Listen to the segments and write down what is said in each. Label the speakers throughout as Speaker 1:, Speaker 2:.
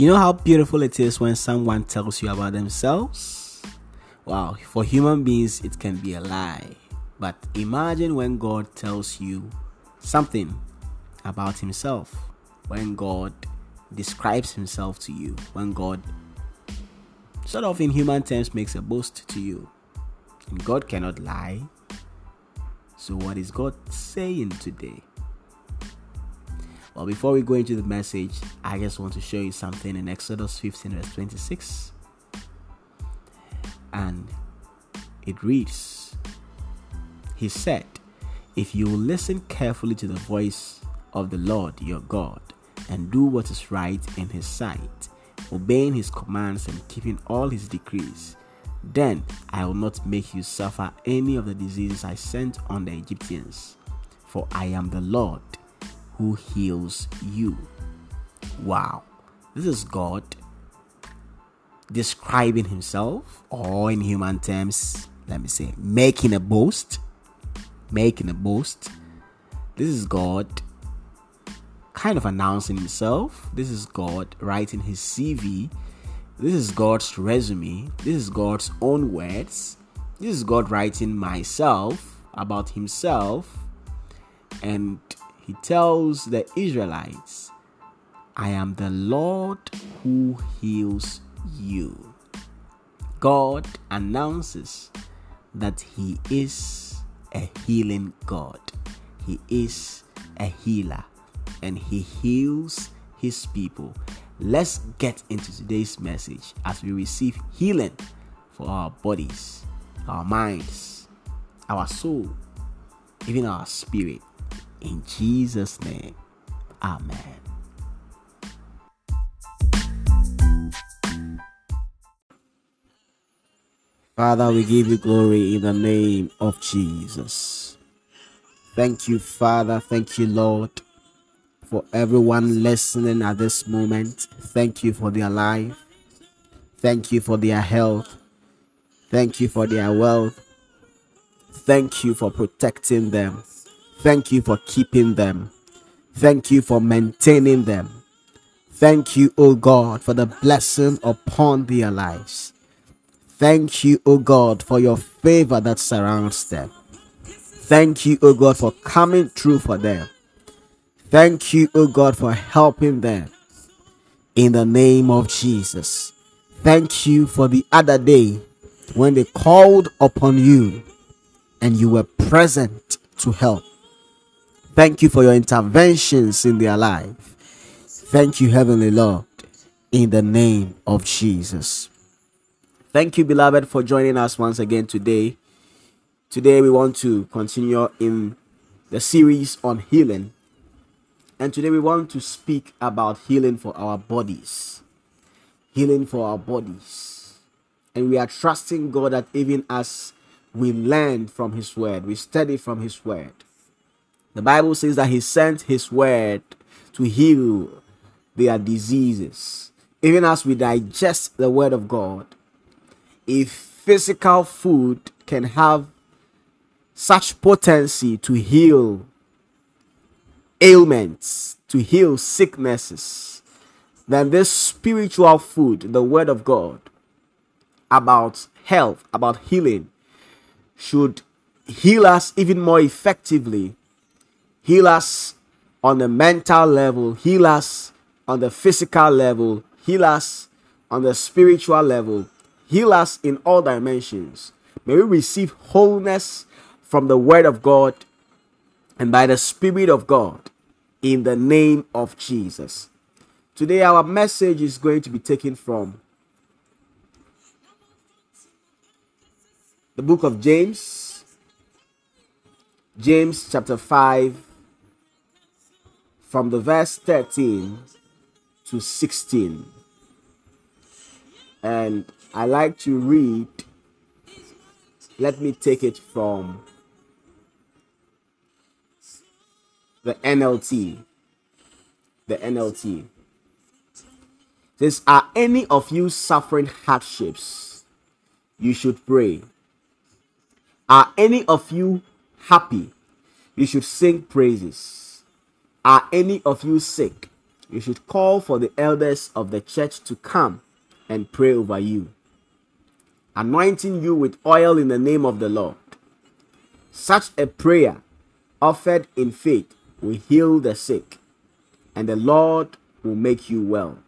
Speaker 1: You know how beautiful it is when someone tells you about themselves? Wow, for human beings, it can be a lie. But imagine when God tells you something about Himself, when God describes Himself to you, when God, sort of in human terms, makes a boast to you. And God cannot lie. So, what is God saying today? Well, before we go into the message, I just want to show you something in Exodus 15, verse 26. And it reads He said, If you will listen carefully to the voice of the Lord your God and do what is right in His sight, obeying His commands and keeping all His decrees, then I will not make you suffer any of the diseases I sent on the Egyptians, for I am the Lord who heals you. Wow. This is God describing himself, or in human terms, let me say, making a boast. Making a boast. This is God kind of announcing himself. This is God writing his CV. This is God's resume. This is God's own words. This is God writing myself about himself. And he tells the Israelites, I am the Lord who heals you. God announces that He is a healing God. He is a healer and He heals His people. Let's get into today's message as we receive healing for our bodies, our minds, our soul, even our spirit. In Jesus' name, Amen. Father, we give you glory in the name of Jesus. Thank you, Father. Thank you, Lord, for everyone listening at this moment. Thank you for their life. Thank you for their health. Thank you for their wealth. Thank you for protecting them. Thank you for keeping them. Thank you for maintaining them. Thank you, O God, for the blessing upon their lives. Thank you, O God, for your favor that surrounds them. Thank you, O God, for coming through for them. Thank you, O God, for helping them. In the name of Jesus. Thank you for the other day when they called upon you and you were present to help. Thank you for your interventions in their life. Thank you, Heavenly Lord, in the name of Jesus. Thank you, beloved, for joining us once again today. Today, we want to continue in the series on healing. And today, we want to speak about healing for our bodies. Healing for our bodies. And we are trusting God that even as we learn from His Word, we study from His Word, the Bible says that He sent His word to heal their diseases. Even as we digest the Word of God, if physical food can have such potency to heal ailments, to heal sicknesses, then this spiritual food, the Word of God, about health, about healing, should heal us even more effectively heal us on the mental level, heal us on the physical level, heal us on the spiritual level, heal us in all dimensions. May we receive wholeness from the Word of God and by the Spirit of God in the name of Jesus. Today, our message is going to be taken from the book of James, James chapter 5 from the verse 13 to 16. And I like to read, let me take it from the NLT. The NLT. Says, Are any of you suffering hardships? You should pray. Are any of you happy? You should sing praises. Are any of you sick? you should call for the elders of the church to come and pray over you, anointing you with oil in the name of the Lord. Such a prayer offered in faith will heal the sick, and the Lord will make you well.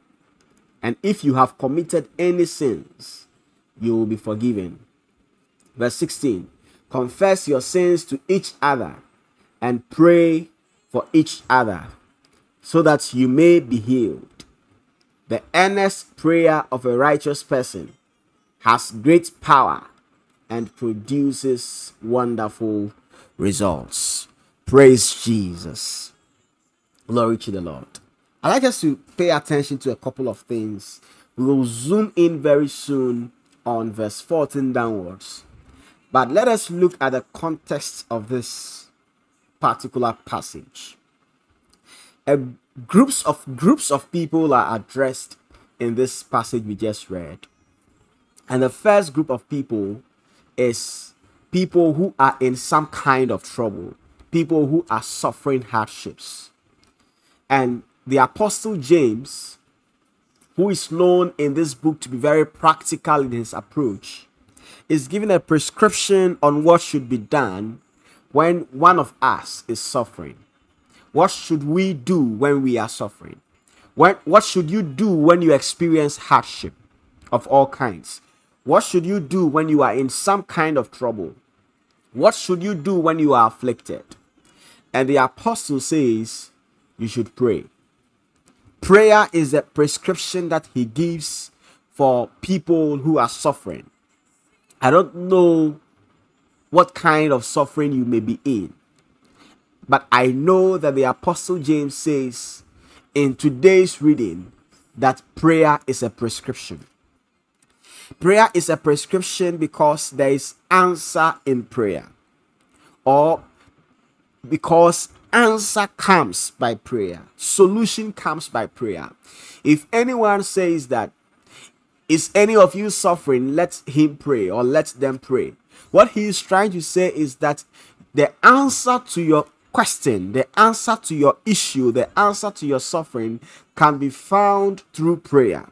Speaker 1: And if you have committed any sins, you will be forgiven. Verse 16 Confess your sins to each other and pray for each other so that you may be healed. The earnest prayer of a righteous person has great power and produces wonderful results. Praise Jesus. Glory to the Lord. I'd like us to pay attention to a couple of things. We will zoom in very soon on verse 14 downwards. But let us look at the context of this particular passage. A groups of groups of people are addressed in this passage we just read. And the first group of people is people who are in some kind of trouble, people who are suffering hardships. And the apostle James, who is known in this book to be very practical in his approach, is giving a prescription on what should be done when one of us is suffering. What should we do when we are suffering? What, what should you do when you experience hardship of all kinds? What should you do when you are in some kind of trouble? What should you do when you are afflicted? And the apostle says you should pray. Prayer is a prescription that he gives for people who are suffering. I don't know what kind of suffering you may be in. But I know that the Apostle James says in today's reading that prayer is a prescription. Prayer is a prescription because there is answer in prayer, or because answer comes by prayer, solution comes by prayer. If anyone says that, is any of you suffering? Let him pray or let them pray. What he is trying to say is that the answer to your question, the answer to your issue, the answer to your suffering can be found through prayer.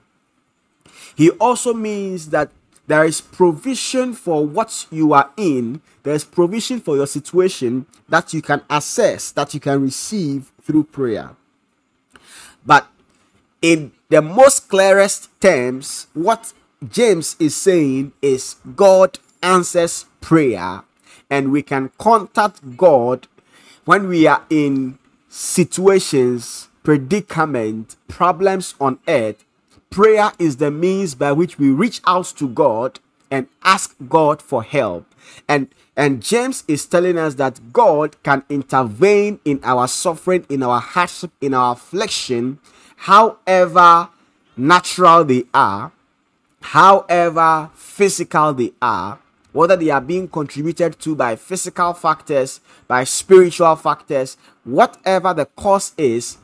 Speaker 1: He also means that there is provision for what you are in, there's provision for your situation that you can assess, that you can receive through prayer. But in the most clearest terms, what James is saying is God answers prayer and we can contact God when we are in situations, predicament, problems on earth, prayer is the means by which we reach out to God and ask God for help. And and James is telling us that God can intervene in our suffering, in our hardship, in our affliction, however natural they are, however physical they are, whether they are being contributed to by physical factors, by spiritual factors, whatever the cause is,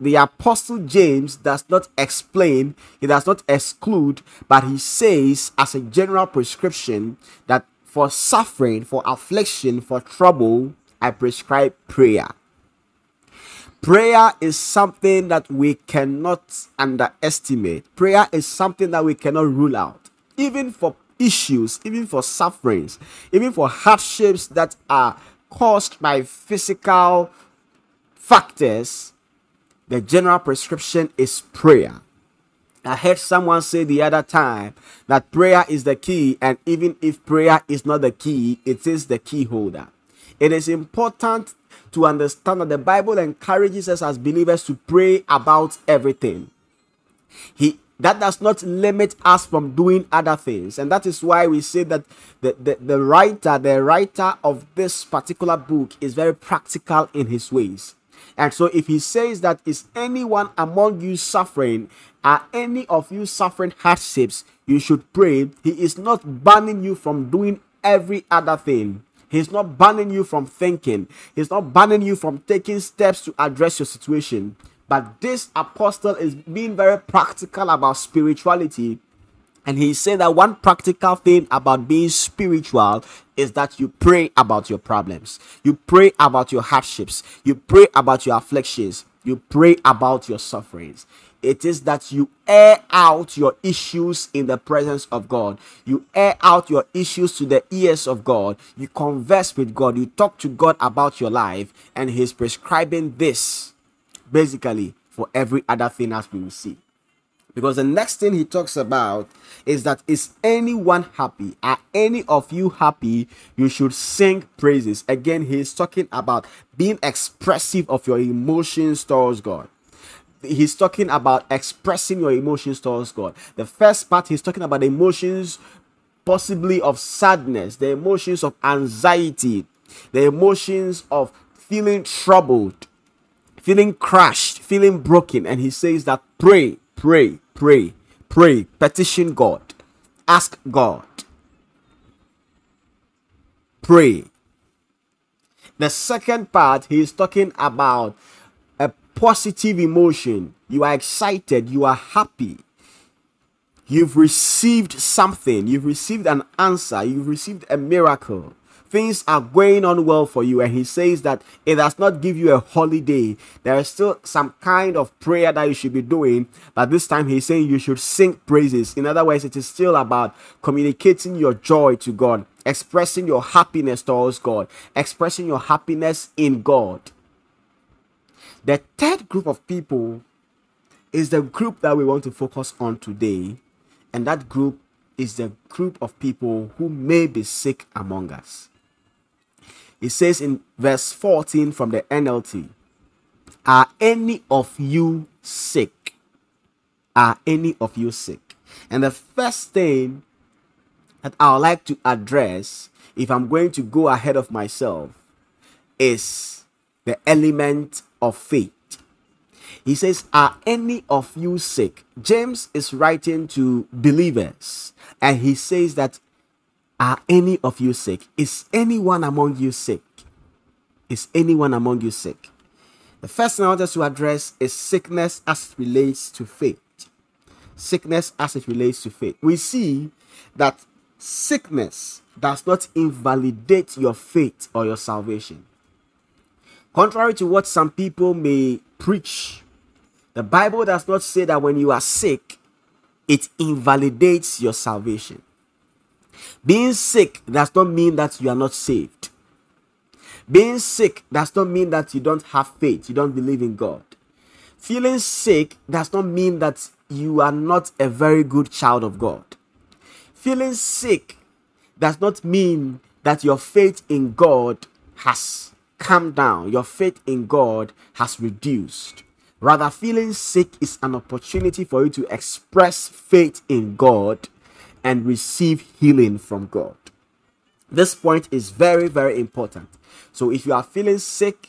Speaker 1: the apostle James does not explain, he does not exclude, but he says, as a general prescription, that for suffering, for affliction, for trouble, I prescribe prayer. Prayer is something that we cannot underestimate. Prayer is something that we cannot rule out. Even for issues, even for sufferings, even for hardships that are caused by physical factors, the general prescription is prayer. I heard someone say the other time that prayer is the key, and even if prayer is not the key, it is the key holder. It is important to understand that the Bible encourages us as believers to pray about everything. He that does not limit us from doing other things. And that is why we say that the, the, the writer the writer of this particular book is very practical in his ways. And so if he says that is anyone among you suffering? Are any of you suffering hardships? You should pray. He is not banning you from doing every other thing. He's not banning you from thinking. He's not banning you from taking steps to address your situation. But this apostle is being very practical about spirituality. And he said that one practical thing about being spiritual is that you pray about your problems. You pray about your hardships. You pray about your afflictions. you pray about your sufferings. It is that you air out your issues in the presence of God. You air out your issues to the ears of God. You converse with God. You talk to God about your life, and He's prescribing this basically for every other thing as we will see. Because the next thing he talks about is that is anyone happy? Are any of you happy? You should sing praises. Again, he's talking about being expressive of your emotions towards God. He's talking about expressing your emotions towards God. The first part, he's talking about emotions possibly of sadness, the emotions of anxiety, the emotions of feeling troubled, feeling crushed, feeling broken. And he says that pray, pray, pray, pray, petition God, ask God, pray. The second part, he is talking about a positive emotion. You are excited, you are happy. You've received something, you've received an answer, you've received a miracle things are going on well for you and he says that it does not give you a holiday. There is still some kind of prayer that you should be doing but this time he's saying you should sing praises. In other words it is still about communicating your joy to god expressing your happiness towards god expressing your happiness in god. The third group of people is the group that we want to focus on today and that group is the group of people who may be sick among us it says in verse 14 from the NLT Are any of you sick? Are any of you sick? And the first thing that I would like to address, if I'm going to go ahead of myself, is the element of faith. He says, Are any of you sick? James is writing to believers, and he says that are any of you sick? Is anyone among you sick? Is anyone among you sick? The first thing I want us to address is sickness as it relates to faith. Sickness as it relates to faith. We see that sickness does not invalidate your faith or your salvation. Contrary to what some people may preach, the Bible does not say that when you are sick, it invalidates your salvation. Being sick does not mean that you are not saved. Being sick does not mean that you don't have faith, you don't believe in God. Feeling sick does not mean that you are not a very good child of God. Feeling sick does not mean that your faith in God has come down, your faith in God has reduced. Rather, feeling sick is an opportunity for you to express faith in God and receive healing from God. This point is very, very important. So if you are feeling sick,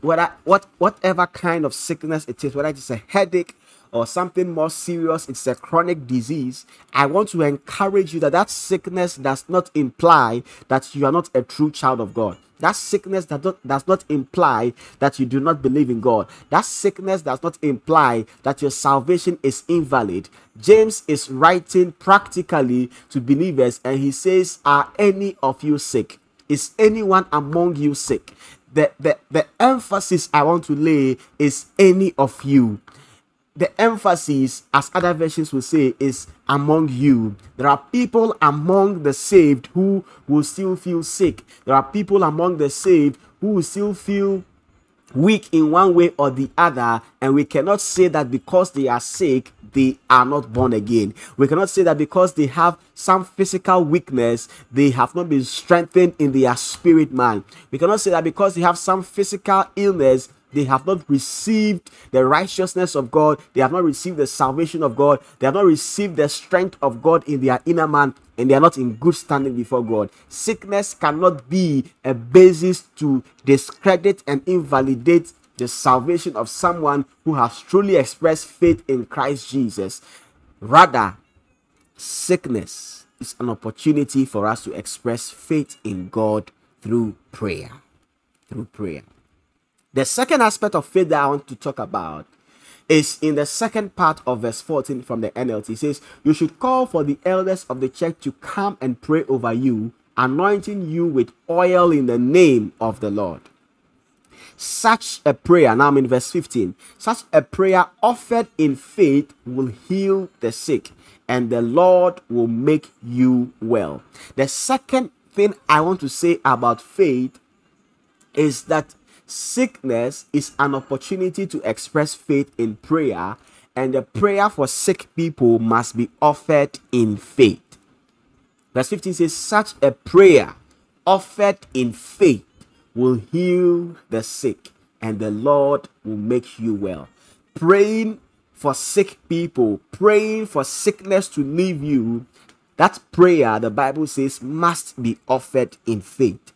Speaker 1: whether what whatever kind of sickness it is, whether it is a headache or something more serious, it's a chronic disease. I want to encourage you that that sickness does not imply that you are not a true child of God. That sickness does not, does not imply that you do not believe in God. That sickness does not imply that your salvation is invalid. James is writing practically to believers and he says, Are any of you sick? Is anyone among you sick? The, the, the emphasis I want to lay is any of you the emphasis, as other versions will say, is among you. There are people among the saved who will still feel sick. There are people among the saved who will still feel weak in one way or the other, and we cannot say that because they are sick, they are not born again. We cannot say that because they have some physical weakness, they have not been strengthened in their spirit man. We cannot say that because they have some physical illness, they have not received the righteousness of God. They have not received the salvation of God. They have not received the strength of God in their inner man, and they are not in good standing before God. Sickness cannot be a basis to discredit and invalidate the salvation of someone who has truly expressed faith in Christ Jesus. Rather, sickness is an opportunity for us to express faith in God through prayer. Through prayer. The second aspect of faith that I want to talk about is in the second part of verse 14 from the NLT. It says, You should call for the elders of the church to come and pray over you, anointing you with oil in the name of the Lord. such a prayer, now I'm in verse 15, such a prayer offered in faith will heal the sick and the Lord will make you well. The second thing I want to say about faith is that sickness is an opportunity to express faith in prayer, and the prayer for sick people must be offered in faith. Verse 15 says, Such a prayer offered in faith will heal the sick, and the Lord will make you well. Praying for sick people, praying for sickness to leave you, that prayer, the Bible says, must be offered in faith.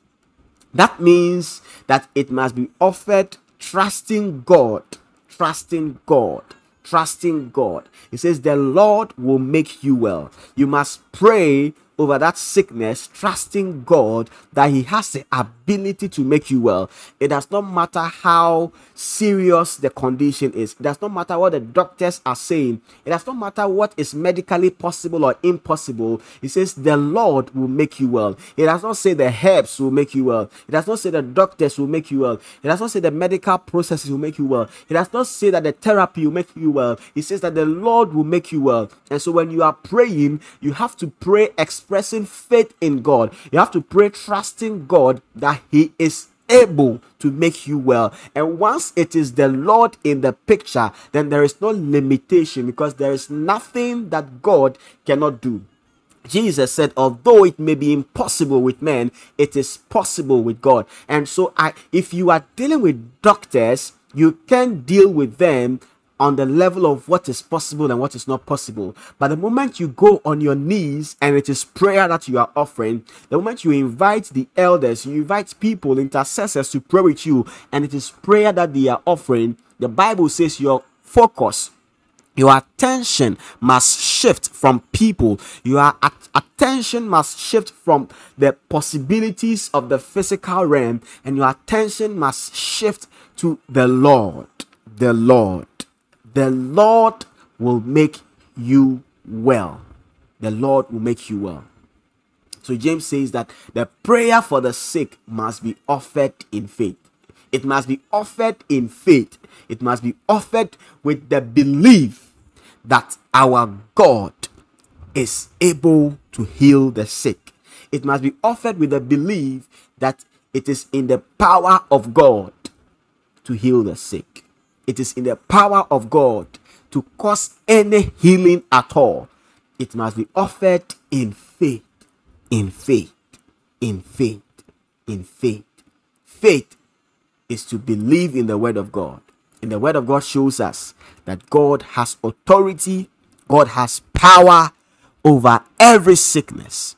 Speaker 1: That means that it must be offered trusting God, trusting God, trusting God. It says, The Lord will make you well. You must pray over that sickness, trusting God that He has the ability to make you well. It does not matter how serious the condition is, it does not matter what the doctors are saying, it does not matter what is medically possible or impossible. He says, The Lord will make you well. It does not say the herbs will make you well, it does not say the doctors will make you well, it does not say the medical processes will make you well, it does not say that the therapy will make you well. It says that the Lord will make you well. And so when you are praying, you have to pray expressing faith in God. You have to pray trusting God that He is able to make you well. And once it is the Lord in the picture, then there is no limitation because there is nothing that God cannot do. Jesus said, although it may be impossible with men, it is possible with God. And so I if you are dealing with doctors, you can deal with them on the level of what is possible and what is not possible. But the moment you go on your knees and it is prayer that you are offering, the moment you invite the elders, you invite people, intercessors to pray with you, and it is prayer that they are offering, the Bible says your focus your attention must shift from people. Your at- attention must shift from the possibilities of the physical realm, and your attention must shift to the Lord. The Lord the Lord will make you well. The Lord will make you well. So James says that the prayer for the sick must be offered in faith. It must be offered in faith. It must be offered with the belief that our God is able to heal the sick. It must be offered with the belief that it is in the power of God to heal the sick. It is in the power of God to cause any healing at all. It must be offered in faith, in faith, in faith, in faith. Faith is to believe in the word of God. And the word of God shows us that God has authority, God has power over every sickness.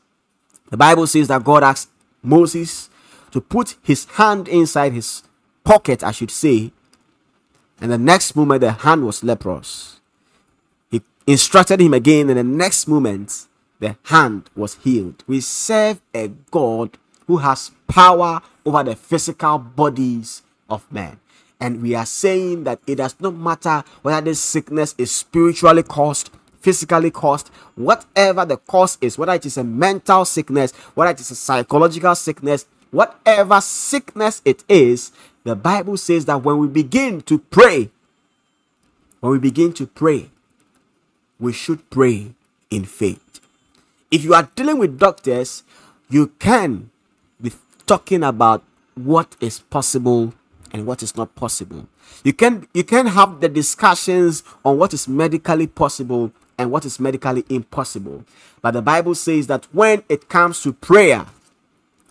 Speaker 1: The Bible says that God asked Moses to put his hand inside his pocket, I should say, and the next moment, the hand was leprous. He instructed him again, and the next moment, the hand was healed. We serve a God who has power over the physical bodies of men. And we are saying that it does not matter whether this sickness is spiritually caused, physically caused, whatever the cause is, whether it is a mental sickness, whether it is a psychological sickness, whatever sickness it is, the Bible says that when we begin to pray, when we begin to pray, we should pray in faith. If you are dealing with doctors, you can be talking about what is possible and what is not possible. You can you can have the discussions on what is medically possible and what is medically impossible. But the Bible says that when it comes to prayer,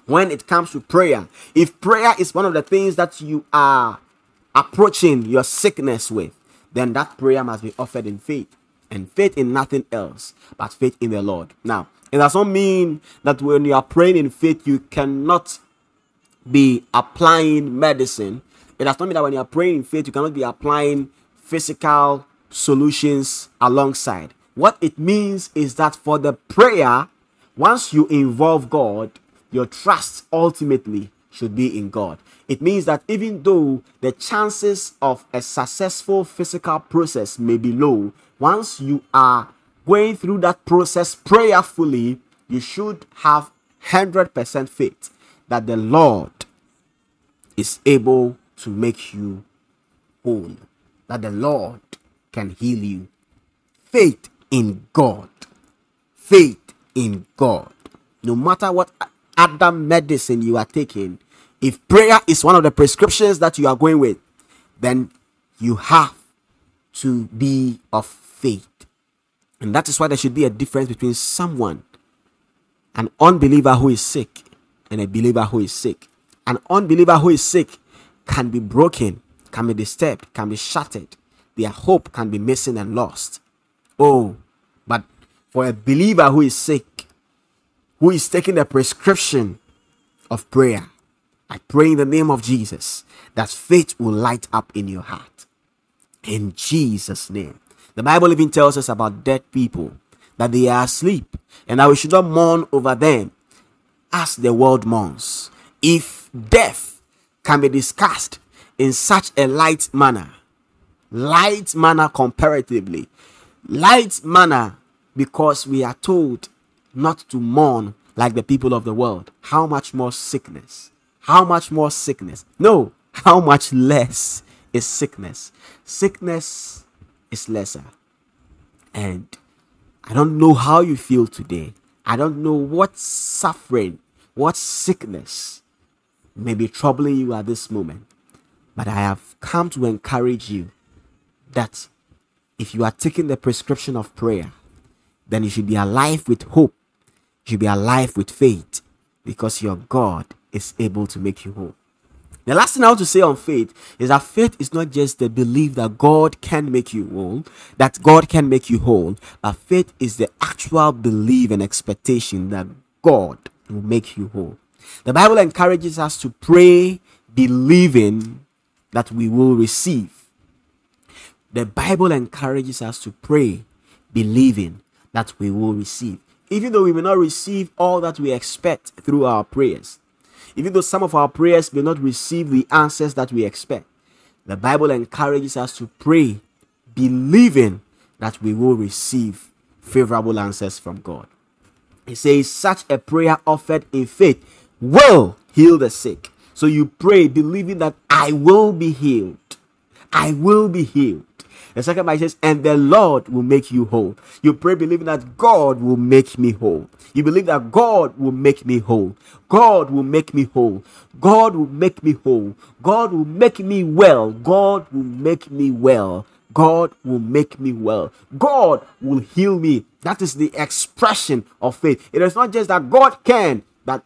Speaker 1: when it comes to prayer. If prayer is one of the things that you are approaching your sickness with, then that prayer must be offered in faith. And faith in nothing else but faith in the Lord. Now, it does not mean that when you are praying in faith, you cannot be applying medicine. It does not mean that when you are praying in faith, you cannot be applying physical solutions alongside. What it means is that for the prayer, once you involve God, your trust ultimately should be in God. It means that even though the chances of a successful physical process may be low, once you are going through that process prayerfully, you should have 100% faith that the Lord is able to make you whole, that the Lord can heal you. Faith in God. Faith in God. No matter what other medicine you are taking, if prayer is one of the prescriptions that you are going with, then you have to be of faith. And that is why there should be a difference between someone, an unbeliever who is sick, and a believer who is sick. An unbeliever who is sick can be broken, can be disturbed, can be shattered. Their hope can be missing and lost. Oh, but for a believer who is sick, who is taking the prescription of prayer, I pray in the name of Jesus that faith will light up in your heart. In Jesus' name. The Bible even tells us about dead people that they are asleep and that we should not mourn over them as the world mourns. If death can be discussed in such a light manner, light manner comparatively, light manner because we are told not to mourn like the people of the world, how much more sickness? How much more sickness? No, how much less is sickness? Sickness is lesser. And I don't know how you feel today. I don't know what suffering, what sickness may be troubling you at this moment. But I have come to encourage you that if you are taking the prescription of prayer, then you should be alive with hope. You should be alive with faith because your God is able to make you whole. The last thing I want to say on faith is that faith is not just the belief that God can make you whole, that God can make you whole, but faith is the actual belief and expectation that God will make you whole. The Bible encourages us to pray believing that we will receive. The Bible encourages us to pray believing that we will receive. Even though we may not receive all that we expect through our prayers, even though some of our prayers may not receive the answers that we expect, the Bible encourages us to pray believing that we will receive favorable answers from God. It says, Such a prayer offered in faith will heal the sick. So you pray believing that I will be healed. I will be healed. The second part says, and the Lord will make you whole. You pray believing that God will make me whole. You believe that God will make me whole. God will make me whole. God will make me whole. God will make me well. God will make me well. God will make me well. God will heal me. That is the expression of faith. It is not just that God can, that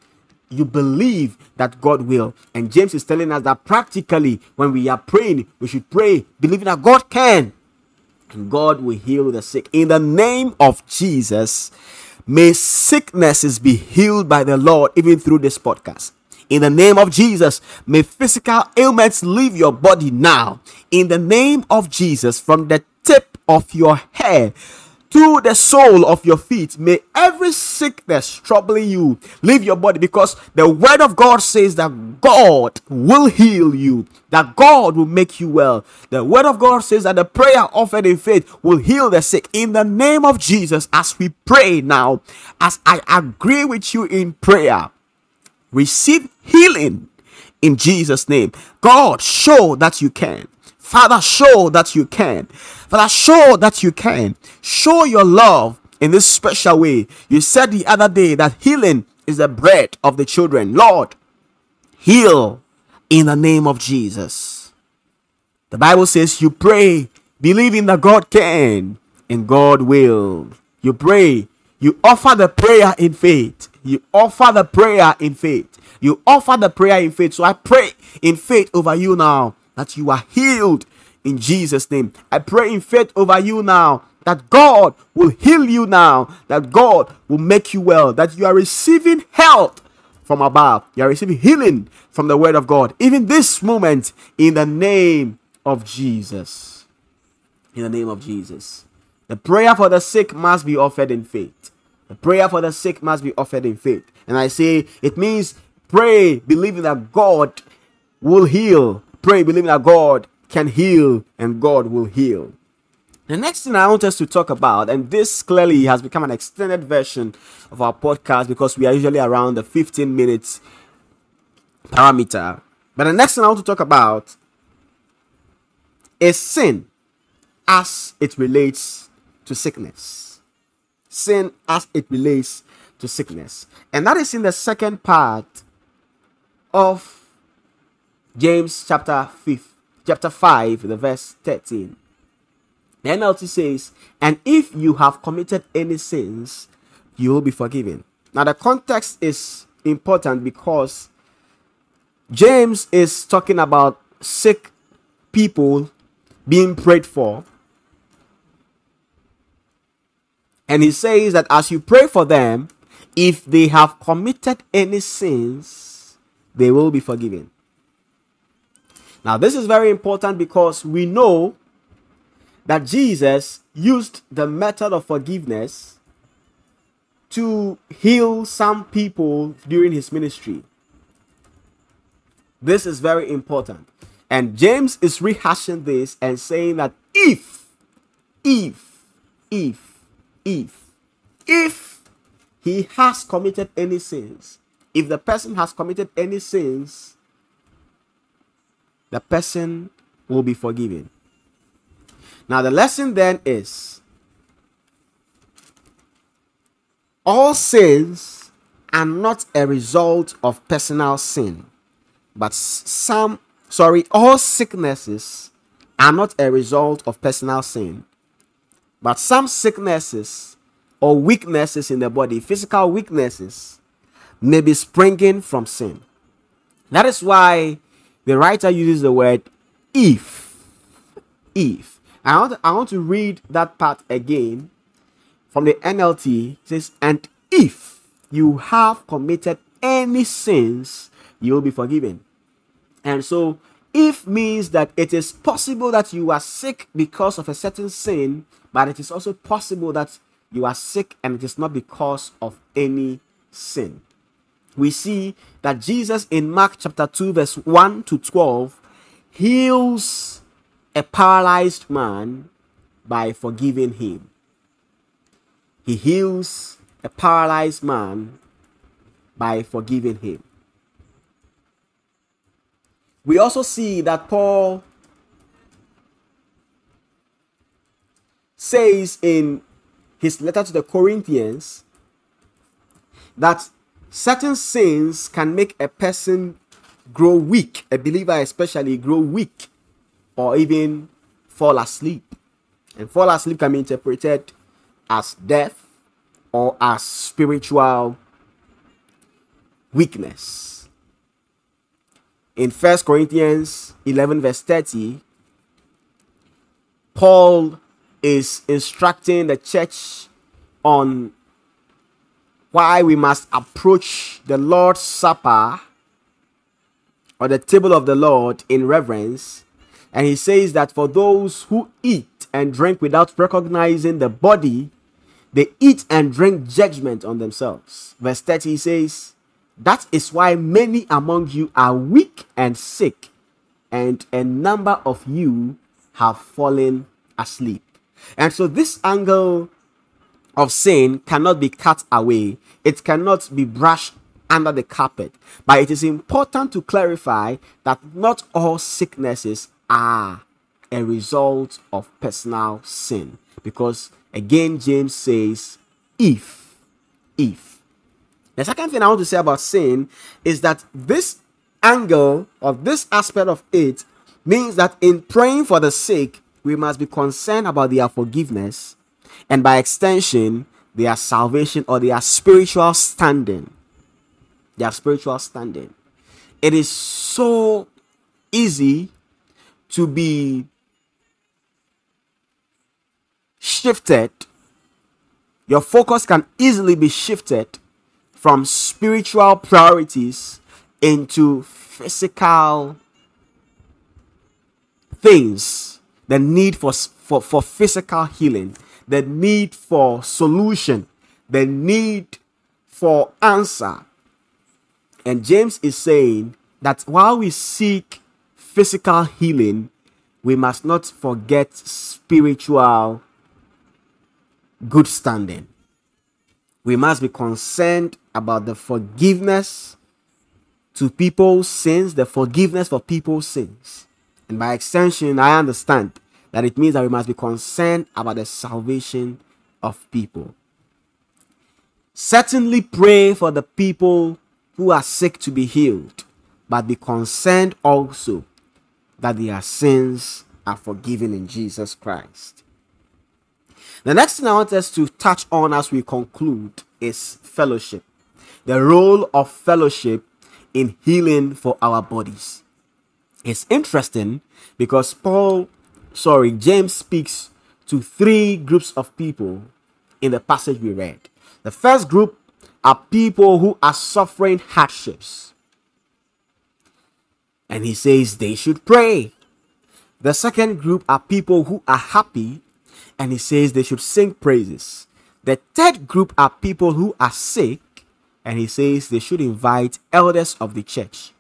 Speaker 1: you believe that God will. And James is telling us that practically, when we are praying, we should pray believing that God can God will heal the sick. In the name of Jesus, may sicknesses be healed by the Lord even through this podcast. In the name of Jesus, may physical ailments leave your body now. In the name of Jesus, from the tip of your hair to the sole of your feet. May every sickness troubling you leave your body because the word of God says that God will heal you, that God will make you well. The word of God says that the prayer offered in faith will heal the sick. In the name of Jesus, as we pray now, as I agree with you in prayer, receive healing in Jesus' name. God, show that you can. Father, show that you can. Father, show that you can. Show your love in this special way. You said the other day that healing is the bread of the children. Lord, heal in the name of Jesus. The Bible says you pray believing that God can and God will. You pray, you offer the prayer in faith. You offer the prayer in faith. You offer the prayer in faith. So I pray in faith over you now that you are healed in Jesus' name. I pray in faith over you now that God will heal you now, that God will make you well, that you are receiving health from above, you are receiving healing from the word of God, even this moment, in the name of Jesus. In the name of Jesus. The prayer for the sick must be offered in faith. The prayer for the sick must be offered in faith. And I say it means pray believing that God will heal Pray, believing that God can heal and God will heal. The next thing I want us to talk about, and this clearly has become an extended version of our podcast because we are usually around the 15 minutes parameter. But the next thing I want to talk about is sin as it relates to sickness. Sin as it relates to sickness. And that is in the second part of James chapter 5, chapter 5, the verse 13. The NLT says, And if you have committed any sins, you will be forgiven. Now, the context is important because James is talking about sick people being prayed for. And he says that as you pray for them, if they have committed any sins, they will be forgiven. Now, this is very important because we know that Jesus used the method of forgiveness to heal some people during his ministry. This is very important. And James is rehashing this and saying that if, if, if, if, if he has committed any sins, if the person has committed any sins, the person will be forgiven. Now, the lesson then is all sins are not a result of personal sin, but some, sorry, all sicknesses are not a result of personal sin, but some sicknesses or weaknesses in the body, physical weaknesses, may be springing from sin. That is why the writer uses the word if. If. I want, I want to read that part again from the NLT. It says, And if you have committed any sins, you will be forgiven. And so, if means that it is possible that you are sick because of a certain sin, but it is also possible that you are sick and it is not because of any sin we see that Jesus in Mark chapter 2, verse 1 to 12, heals a paralyzed man by forgiving him. He heals a paralyzed man by forgiving him. We also see that Paul says in his letter to the Corinthians that certain sins can make a person grow weak, a believer especially grow weak, or even fall asleep. And fall asleep can be interpreted as death or as spiritual weakness. In First Corinthians 11, verse 30, Paul is instructing the church on why we must approach the Lord's Supper or the table of the Lord in reverence. And he says that for those who eat and drink without recognizing the body, they eat and drink judgment on themselves. Verse 30 says, That is why many among you are weak and sick, and a number of you have fallen asleep. And so, this angle of sin cannot be cut away, it cannot be brushed under the carpet. But it is important to clarify that not all sicknesses are a result of personal sin. Because again, James says, if, if. The second thing I want to say about sin is that this angle of this aspect of it means that in praying for the sick, we must be concerned about their forgiveness and by extension, their salvation or their spiritual standing. Their spiritual standing. It is so easy to be shifted. Your focus can easily be shifted from spiritual priorities into physical things, the need for, for, for physical healing, the need for solution, the need for answer. And James is saying that while we seek physical healing, we must not forget spiritual good standing. We must be concerned about the forgiveness to people's sins, the forgiveness for people's sins. And by extension, I understand that it means that we must be concerned about the salvation of people. Certainly pray for the people who are sick to be healed, but be concerned also that their sins are forgiven in Jesus Christ. The next thing I want us to touch on as we conclude is fellowship. The role of fellowship in healing for our bodies. It's interesting because Paul, sorry, James speaks to three groups of people in the passage we read. The first group are people who are suffering hardships. And he says they should pray. The second group are people who are happy and he says they should sing praises. The third group are people who are sick and he says they should invite elders of the church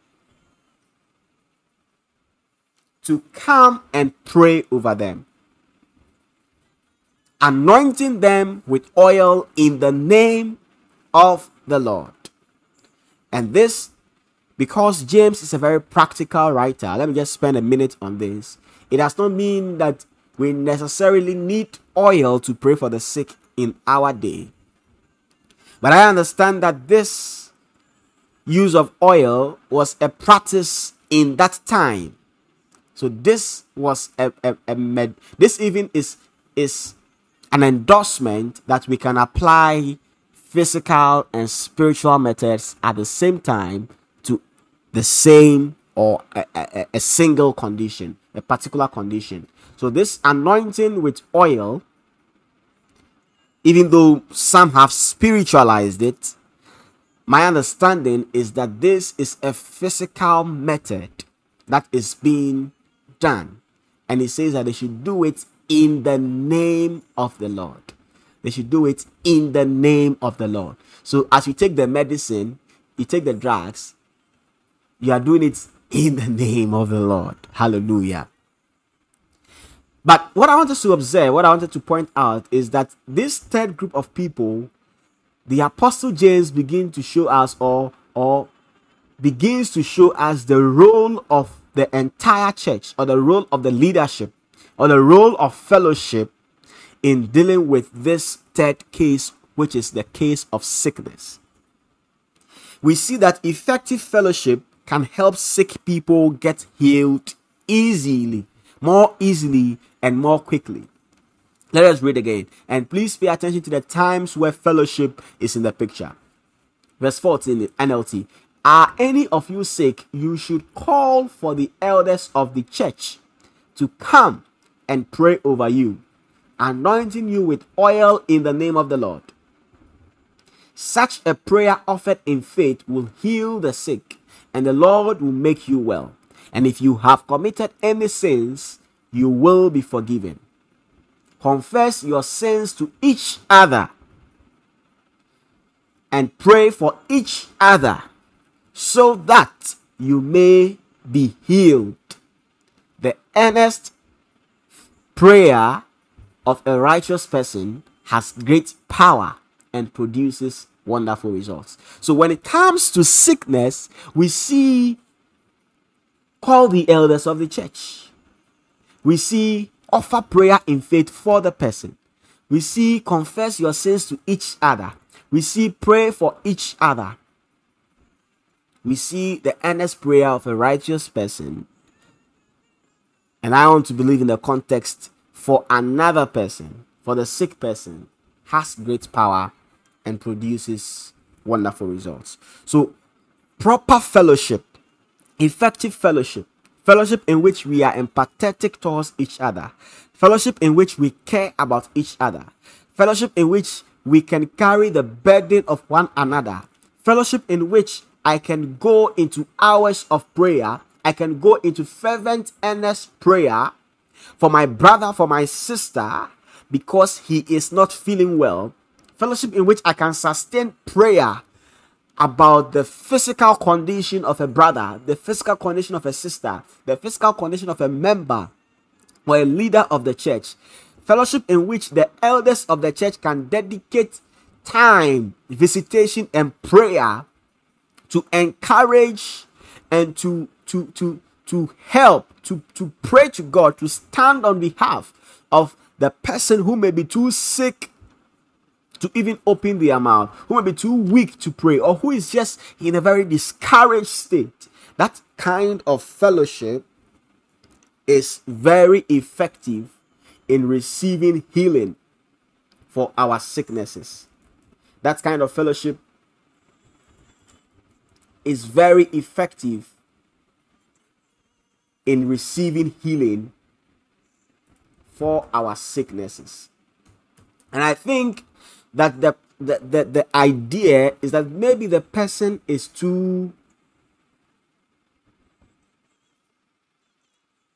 Speaker 1: to come and pray over them, anointing them with oil in the name of the Lord. And this, because James is a very practical writer, let me just spend a minute on this. It does not mean that we necessarily need oil to pray for the sick in our day. But I understand that this use of oil was a practice in that time. So this was a, a, a med this even is is an endorsement that we can apply physical and spiritual methods at the same time to the same or a, a, a single condition, a particular condition. So this anointing with oil even though some have spiritualized it, my understanding is that this is a physical method that is being done. And he says that they should do it in the name of the Lord. They should do it in the name of the Lord. So as you take the medicine, you take the drugs, you are doing it in the name of the Lord. Hallelujah. But what I wanted to observe, what I wanted to point out is that this third group of people, the Apostle James begin to show us or or begins to show us the role of the entire church or the role of the leadership or the role of fellowship in dealing with this third case, which is the case of sickness. We see that effective fellowship can help sick people get healed easily, more easily and more quickly. Let us read again. And please pay attention to the times where fellowship is in the picture. Verse 14 NLT. Are any of you sick? You should call for the elders of the church to come and pray over you, anointing you with oil in the name of the Lord. Such a prayer offered in faith will heal the sick, and the Lord will make you well. And if you have committed any sins, you will be forgiven. Confess your sins to each other and pray for each other so that you may be healed. The earnest prayer of a righteous person has great power and produces wonderful results. So when it comes to sickness, we see call the elders of the church we see offer prayer in faith for the person. We see confess your sins to each other. We see pray for each other. We see the earnest prayer of a righteous person. And I want to believe in the context for another person, for the sick person, has great power and produces wonderful results. So, proper fellowship, effective fellowship, fellowship in which we are empathetic towards each other, fellowship in which we care about each other, fellowship in which we can carry the burden of one another, fellowship in which I can go into hours of prayer, I can go into fervent, earnest prayer for my brother, for my sister, because he is not feeling well, fellowship in which I can sustain prayer about the physical condition of a brother, the physical condition of a sister, the physical condition of a member or a leader of the church. Fellowship in which the elders of the church can dedicate time, visitation, and prayer to encourage and to to to to help, to, to pray to God, to stand on behalf of the person who may be too sick to even open their mouth, who may be too weak to pray, or who is just in a very discouraged state. That kind of fellowship is very effective in receiving healing for our sicknesses. That kind of fellowship is very effective in receiving healing for our sicknesses. And I think that the, the, the, the idea is that maybe the person is too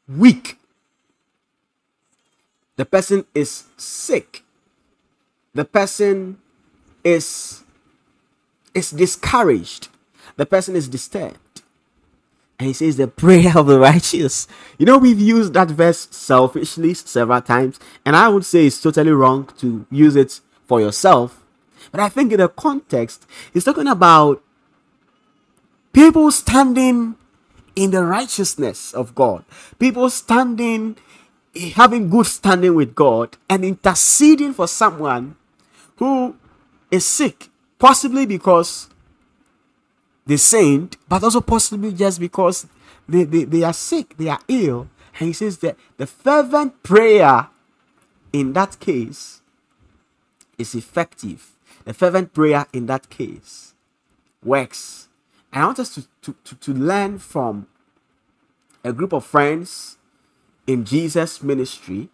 Speaker 1: weak. The person is sick. The person is is discouraged. The person is disturbed. And he says the prayer of the righteous. You know, we've used that verse selfishly several times, and I would say it's totally wrong to use it for yourself. But I think in the context, he's talking about people standing in the righteousness of God, people standing, having good standing with God, and interceding for someone who is sick, possibly because they saint, but also possibly just because they, they, they are sick, they are ill. And he says that the fervent prayer in that case is effective. The fervent prayer in that case works. And I want us to, to, to, to learn from a group of friends in Jesus' ministry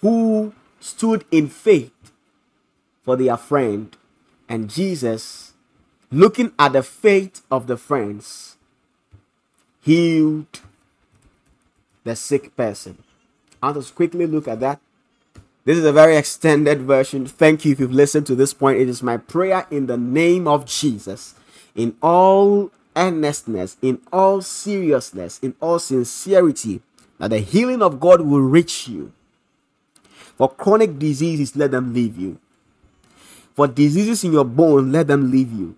Speaker 1: who stood in faith for their friend, and Jesus looking at the faith of the friends, healed the sick person. I'll just quickly look at that. This is a very extended version. Thank you if you've listened to this point. It is my prayer in the name of Jesus, in all earnestness, in all seriousness, in all sincerity, that the healing of God will reach you. For chronic diseases, let them leave you. For diseases in your bone, let them leave you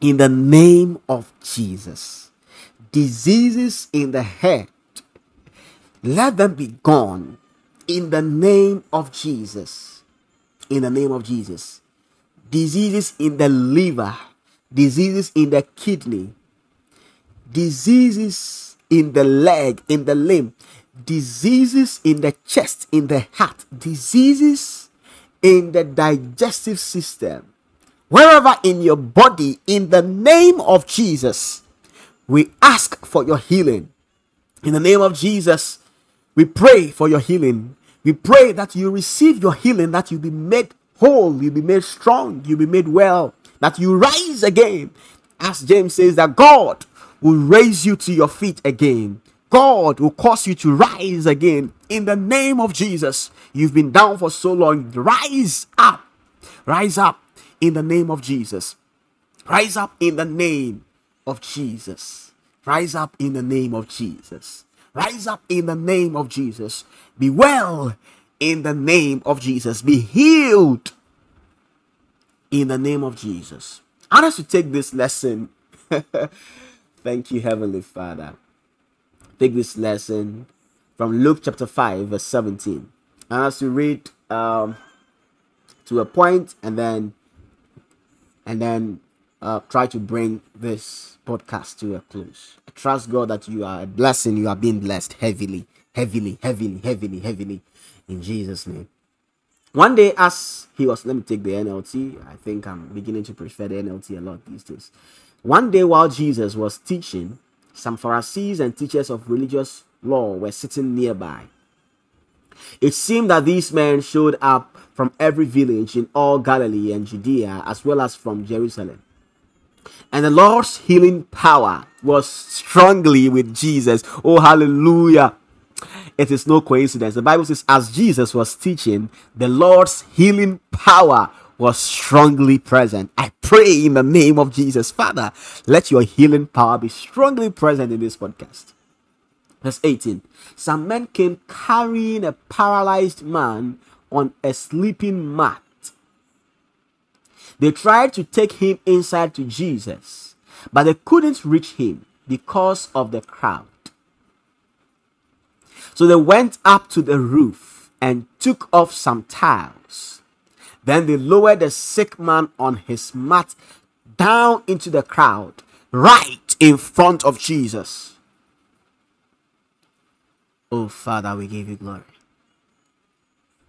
Speaker 1: in the name of Jesus. Diseases in the head, let them be gone in the name of Jesus. In the name of Jesus. Diseases in the liver, diseases in the kidney, diseases in the leg, in the limb, diseases in the chest, in the heart, diseases in the digestive system, wherever in your body, in the name of Jesus, we ask for your healing. In the name of Jesus, we pray for your healing. We pray that you receive your healing, that you be made whole, you be made strong, you be made well, that you rise again. As James says, that God will raise you to your feet again. God will cause you to rise again in the name of Jesus. You've been down for so long. Rise up. Rise up in the name of Jesus. Rise up in the name of Jesus. Rise up in the name of Jesus. Rise up in the name of Jesus. Be well in the name of Jesus. Be healed in the name of Jesus. I want to take this lesson. Thank you, Heavenly Father. Take this lesson from Luke chapter 5, verse 17. I want us read um, to a point and then and then uh, try to bring this podcast to a close. I trust God that you are a blessing. You are being blessed heavily, heavily, heavily, heavily, heavily in Jesus' name. One day, as he was, let me take the NLT. I think I'm beginning to prefer the NLT a lot these days. One day, while Jesus was teaching, some Pharisees and teachers of religious law were sitting nearby. It seemed that these men showed up from every village in all Galilee and Judea, as well as from Jerusalem. And the Lord's healing power was strongly with Jesus. Oh, hallelujah! It is no coincidence. The Bible says, as Jesus was teaching, the Lord's healing power was strongly present. I pray in the name of Jesus, Father, let your healing power be strongly present in this podcast. Verse 18 Some men came carrying a paralyzed man on a sleeping mat. They tried to take him inside to Jesus, but they couldn't reach him because of the crowd. So they went up to the roof and took off some tiles. Then they lowered the sick man on his mat down into the crowd, right in front of Jesus. Oh, Father, we give you glory.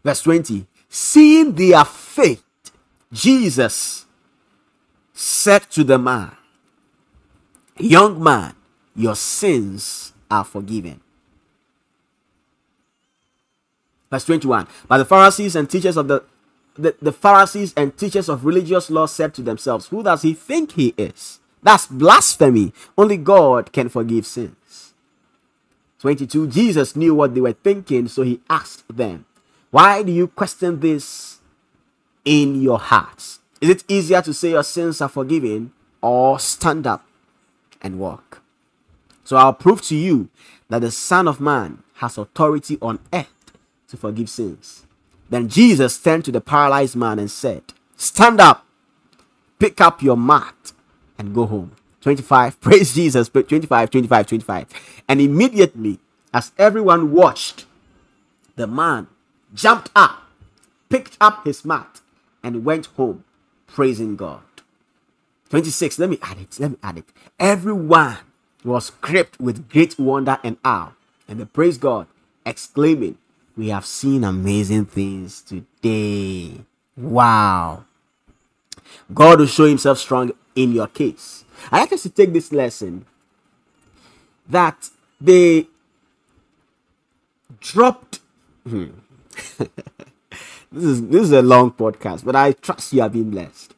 Speaker 1: Verse 20 Seeing their faith, Jesus said to the man, Young man, your sins are forgiven. Verse 21 But the Pharisees and teachers of the, the, the Pharisees and teachers of religious law said to themselves, Who does he think he is? That's blasphemy. Only God can forgive sins. 22 Jesus knew what they were thinking, so he asked them, Why do you question this in your hearts? Is it easier to say your sins are forgiven or stand up and walk? So I'll prove to you that the Son of Man has authority on earth to forgive sins. Then Jesus turned to the paralyzed man and said, Stand up, pick up your mat, and go home. 25, praise Jesus, 25, 25, 25. And immediately, as everyone watched, the man jumped up, picked up his mat, and went home, praising God. 26, let me add it, let me add it. Everyone was gripped with great wonder and awe, and they praised God, exclaiming, we have seen amazing things today. Wow. God will show himself strong in your case. I like us to take this lesson that they dropped. Hmm. this is this is a long podcast, but I trust you have been blessed.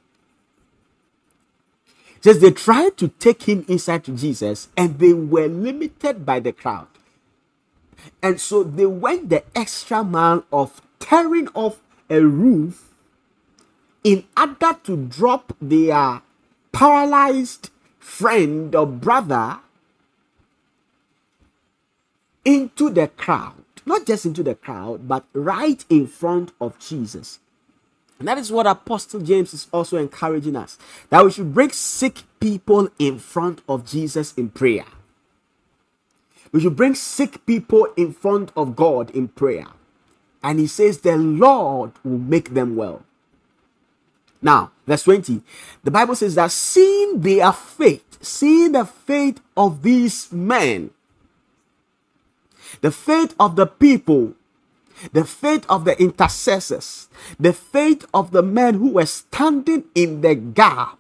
Speaker 1: It says they tried to take him inside to Jesus and they were limited by the crowd. And so they went the extra mile of tearing off a roof in order to drop their paralyzed friend or brother into the crowd. Not just into the crowd, but right in front of Jesus. And that is what Apostle James is also encouraging us that we should bring sick people in front of Jesus in prayer. We should bring sick people in front of God in prayer. And he says, The Lord will make them well. Now, verse 20, the Bible says that seeing their faith, seeing the faith of these men, the faith of the people, the faith of the intercessors, the faith of the men who were standing in the gap,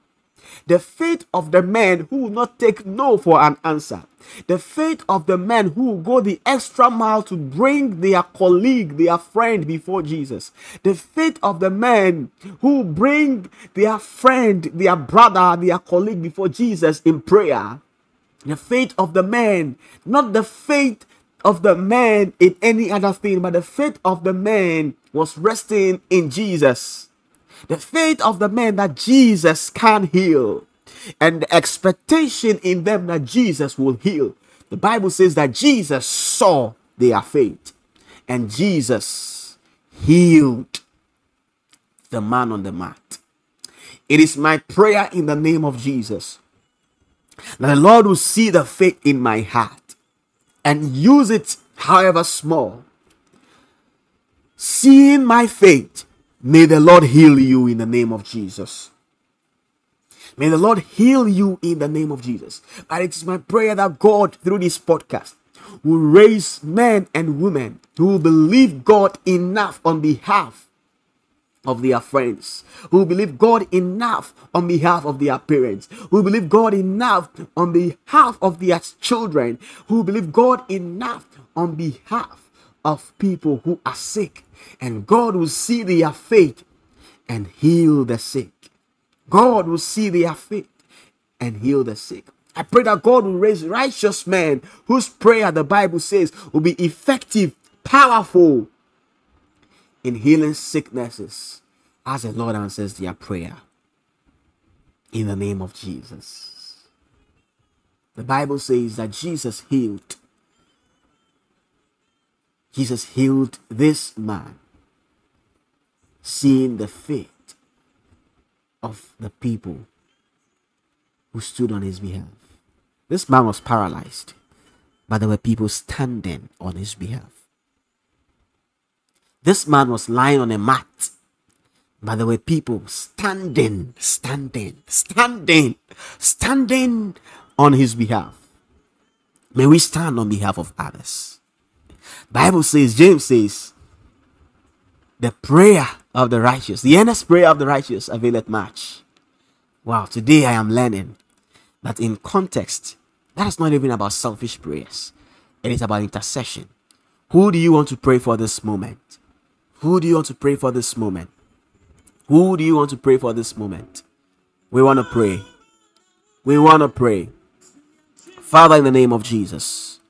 Speaker 1: the faith of the men who will not take no for an answer, the faith of the men who will go the extra mile to bring their colleague, their friend before Jesus. The faith of the men who bring their friend, their brother, their colleague before Jesus in prayer. The faith of the man, not the faith of the man in any other thing, but the faith of the man was resting in Jesus. The faith of the man that Jesus can heal and the expectation in them that Jesus will heal. The Bible says that Jesus saw their faith and Jesus healed the man on the mat. It is my prayer in the name of Jesus that the Lord will see the faith in my heart and use it however small. Seeing my faith, may the Lord heal you in the name of Jesus. May the Lord heal you in the name of Jesus. And it is my prayer that God, through this podcast, will raise men and women who will believe God enough on behalf of their friends, who believe God enough on behalf of their parents, who believe God enough on behalf of their children, who believe God enough on behalf of people who are sick. And God will see their faith and heal the sick. God will see their faith and heal the sick. I pray that God will raise righteous men whose prayer, the Bible says, will be effective, powerful in healing sicknesses as the Lord answers their prayer. In the name of Jesus. The Bible says that Jesus healed. Jesus healed this man, seeing the faith of the people who stood on his behalf. This man was paralyzed, but there were people standing on his behalf. This man was lying on a mat, but there were people standing, standing, standing, standing on his behalf. May we stand on behalf of others. Bible says, James says, the prayer of the righteous, the earnest prayer of the righteous availeth much. Wow, today I am learning that in context, that is not even about selfish prayers. It is about intercession. Who do you want to pray for this moment? Who do you want to pray for this moment? Who do you want to pray for this moment? We want to pray. We want to pray. Father, in the name of Jesus,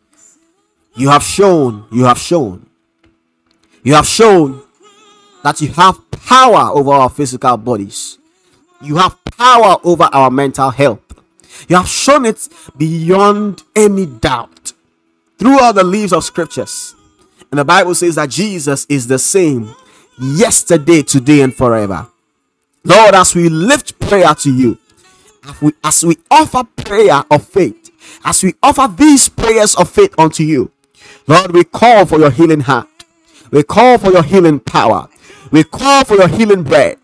Speaker 1: you have shown, you have shown, you have shown that you have power over our physical bodies. You have power over our mental health. You have shown it beyond any doubt throughout the leaves of scriptures. And the Bible says that Jesus is the same yesterday, today, and forever. Lord, as we lift prayer to you, as we, as we offer prayer of faith, as we offer these prayers of faith unto you, Lord, we call for your healing hand. We call for your healing power. We call for your healing bread.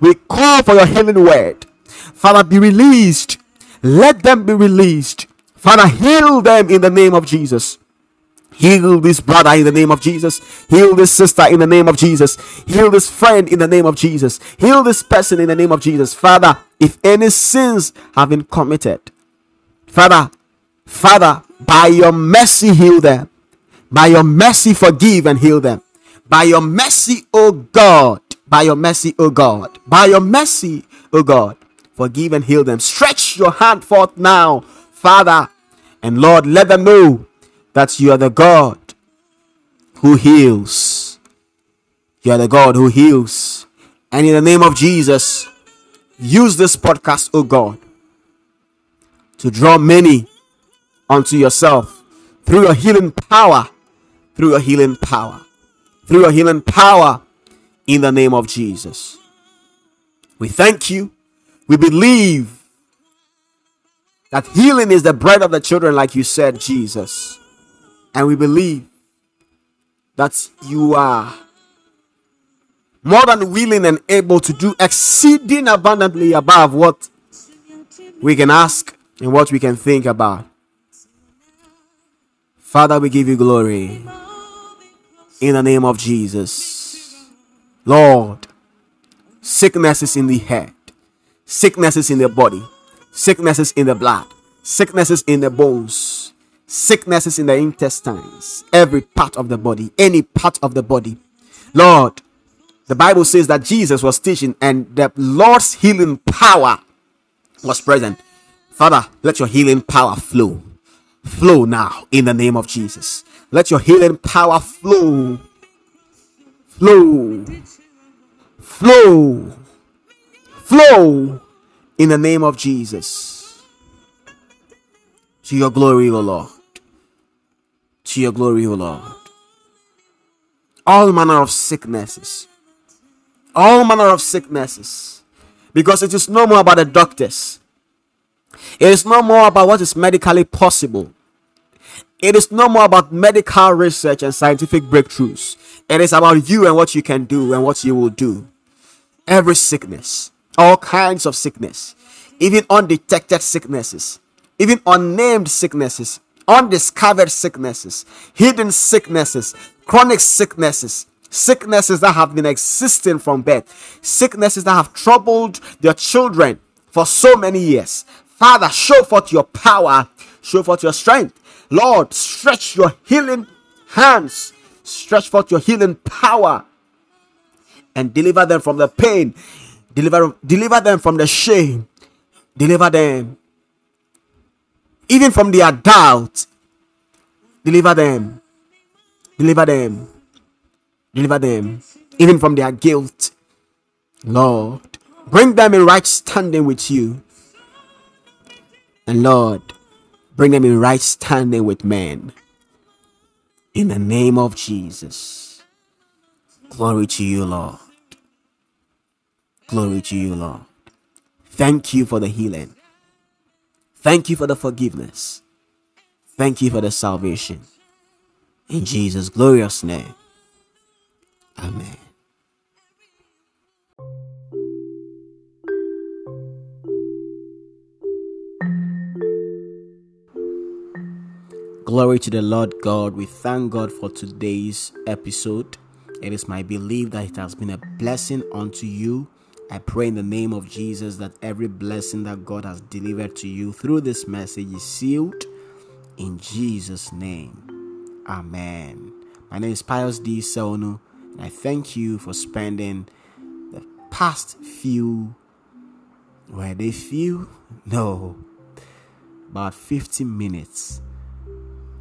Speaker 1: We call for your healing word. Father, be released. Let them be released. Father, heal them in the name of Jesus. Heal this brother in the name of Jesus. Heal this sister in the name of Jesus. Heal this friend in the name of Jesus. Heal this person in the name of Jesus. Father, if any sins have been committed, Father, Father, by your mercy, heal them. By your mercy, forgive and heal them. By your mercy, O God, by your mercy, O God, by your mercy, O God, forgive and heal them. Stretch your hand forth now, Father, and Lord, let them know that you are the God who heals. You are the God who heals. And in the name of Jesus, use this podcast, O God, to draw many unto yourself through your healing power, through your healing power, through your healing power in the name of Jesus. We thank you. We believe that healing is the bread of the children, like you said, Jesus. And we believe that you are more than willing and able to do exceeding abundantly above what we can ask and what we can think about. Father, we give you glory in the name of Jesus. Lord, sicknesses in the head, sicknesses in the body, sicknesses in the blood, sicknesses in the bones, sicknesses in the intestines, every part of the body, any part of the body. Lord, the Bible says that Jesus was teaching and the Lord's healing power was present. Father, let your healing power flow. Flow now in the name of Jesus. Let your healing power flow. Flow. Flow. Flow in the name of Jesus. To your glory, O Lord. To your glory, O Lord. All manner of sicknesses. All manner of sicknesses. Because it is no more about the doctors. It is no more about what is medically possible. It is no more about medical research and scientific breakthroughs. It is about you and what you can do and what you will do. Every sickness, all kinds of sickness, even undetected sicknesses, even unnamed sicknesses, undiscovered sicknesses, hidden sicknesses, chronic sicknesses, sicknesses that have been existing from birth, sicknesses that have troubled their children for so many years. Father, show forth your power, show forth your strength Lord, stretch your healing hands, stretch forth your healing power, and deliver them from the pain, deliver, deliver them from the shame, deliver them. Even from their doubt. Deliver them, deliver them, deliver them. Even from their guilt. Lord, bring them in right standing with you. And Lord, Bring them in right standing with men. In the name of Jesus. Glory to you, Lord. Glory to you, Lord. Thank you for the healing. Thank you for the forgiveness. Thank you for the salvation. In Jesus' glorious name. Amen. Glory to the Lord God. We thank God for today's episode. It is my belief that it has been a blessing unto you. I pray in the name of Jesus that every blessing that God has delivered to you through this message is sealed in Jesus' name. Amen. My name is Pius D. Sonu, and I thank you for spending the past few, were they few? No, about 50 minutes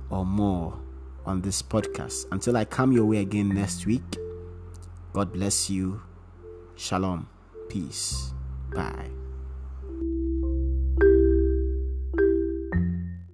Speaker 1: or more on this podcast. Until I come your way again next week, God bless you. Shalom. Peace. Bye.